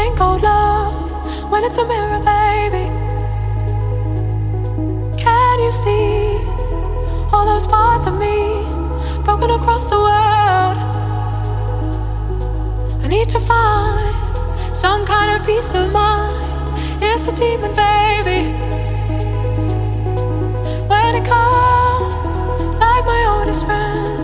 thing called love when it's a mirror, baby. Can you see all those parts of me broken across the world? I need to find some kind of peace of mind. It's a demon, baby. When it comes, like my oldest friend,